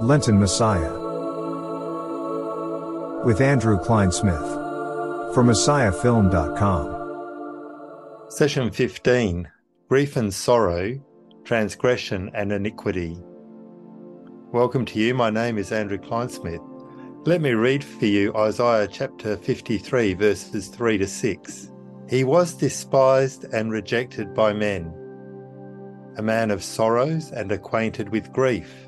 Lenten Messiah. With Andrew Klein Kleinsmith. For MessiahFilm.com. Session 15 Grief and Sorrow, Transgression and Iniquity. Welcome to you. My name is Andrew Kleinsmith. Let me read for you Isaiah chapter 53, verses 3 to 6. He was despised and rejected by men, a man of sorrows and acquainted with grief.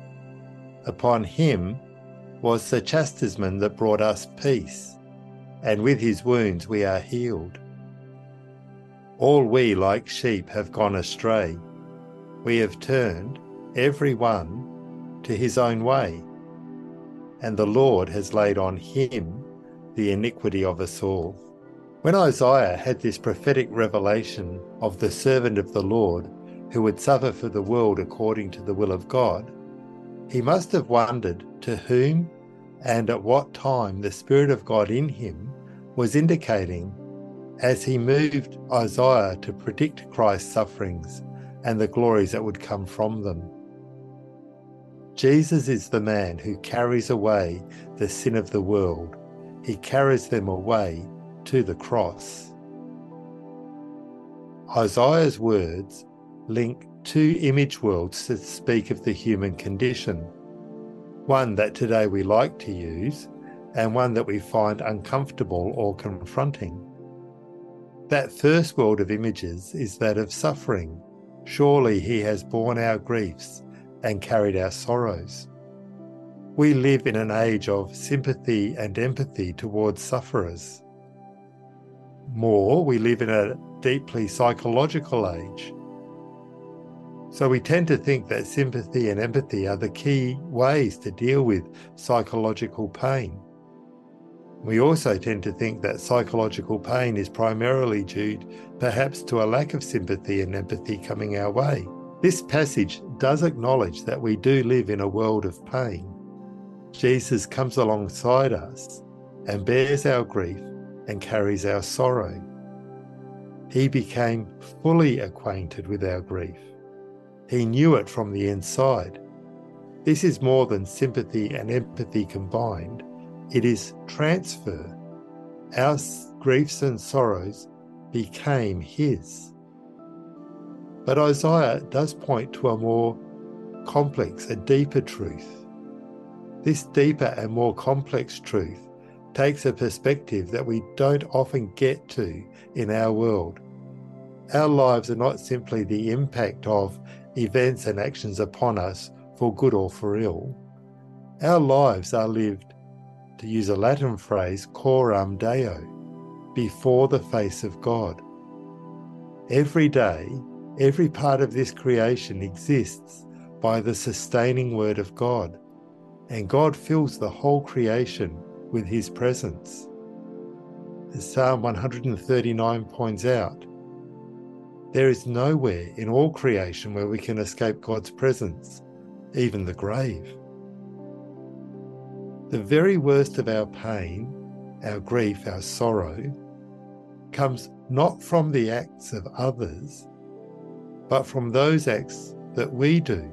Upon him was the chastisement that brought us peace, and with his wounds we are healed. All we like sheep have gone astray. We have turned, every one, to his own way, and the Lord has laid on him the iniquity of us all. When Isaiah had this prophetic revelation of the servant of the Lord who would suffer for the world according to the will of God, he must have wondered to whom and at what time the Spirit of God in him was indicating as he moved Isaiah to predict Christ's sufferings and the glories that would come from them. Jesus is the man who carries away the sin of the world. He carries them away to the cross. Isaiah's words link two image worlds that speak of the human condition. One that today we like to use, and one that we find uncomfortable or confronting. That first world of images is that of suffering. Surely he has borne our griefs and carried our sorrows. We live in an age of sympathy and empathy towards sufferers. More, we live in a deeply psychological age. So we tend to think that sympathy and empathy are the key ways to deal with psychological pain. We also tend to think that psychological pain is primarily due perhaps to a lack of sympathy and empathy coming our way. This passage does acknowledge that we do live in a world of pain. Jesus comes alongside us and bears our grief and carries our sorrow. He became fully acquainted with our grief. He knew it from the inside. This is more than sympathy and empathy combined, it is transfer. Our griefs and sorrows became His. But Isaiah does point to a more complex, a deeper truth. This deeper and more complex truth takes a perspective that we don't often get to in our world. Our lives are not simply the impact of events and actions upon us for good or for ill. Our lives are lived, to use a Latin phrase, coram Deo, before the face of God. Every day, every part of this creation exists by the sustaining word of God, and God fills the whole creation with his presence. As Psalm 139 points out, there is nowhere in all creation where we can escape God's presence, even the grave. The very worst of our pain, our grief, our sorrow, comes not from the acts of others, but from those acts that we do,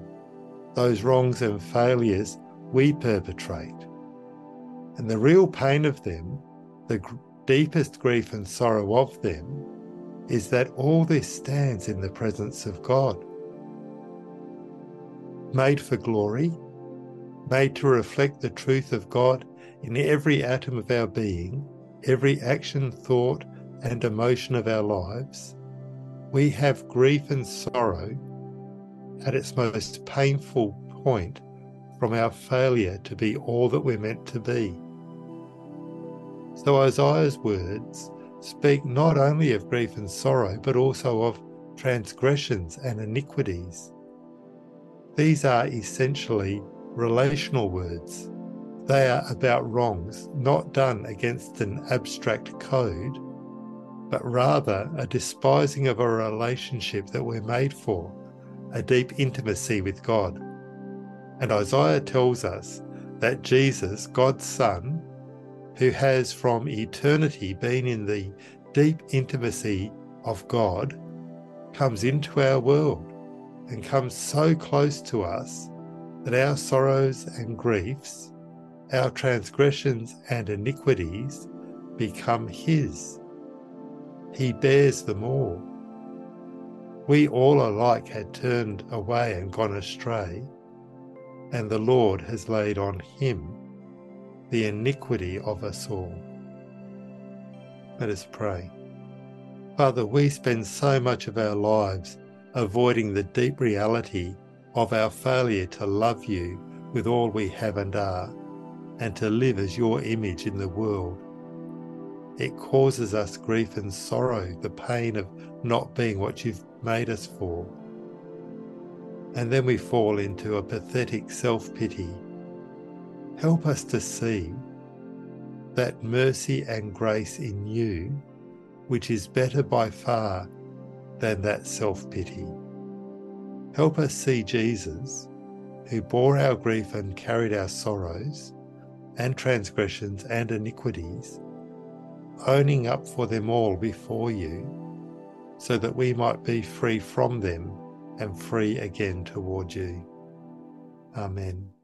those wrongs and failures we perpetrate. And the real pain of them, the deepest grief and sorrow of them, is that all this stands in the presence of God. Made for glory, made to reflect the truth of God in every atom of our being, every action, thought, and emotion of our lives, we have grief and sorrow at its most painful point from our failure to be all that we're meant to be. So Isaiah's words speak not only of grief and sorrow, but also of transgressions and iniquities. These are essentially relational words. They are about wrongs not done against an abstract code, but rather a despising of a relationship that we're made for, a deep intimacy with God. And Isaiah tells us that Jesus, God's Son, who has from eternity been in the deep intimacy of God, comes into our world and comes so close to us that our sorrows and griefs, our transgressions and iniquities become His. He bears them all. We all alike had turned away and gone astray, and the Lord has laid on Him the iniquity of us all. Let us pray. Father, we spend so much of our lives avoiding the deep reality of our failure to love you with all we have and are, and to live as your image in the world. It causes us grief and sorrow, the pain of not being what you've made us for. And then we fall into a pathetic self pity Help us to see that mercy and grace in you, which is better by far than that self pity. Help us see Jesus, who bore our grief and carried our sorrows and transgressions and iniquities, owning up for them all before you, so that we might be free from them and free again toward you. Amen.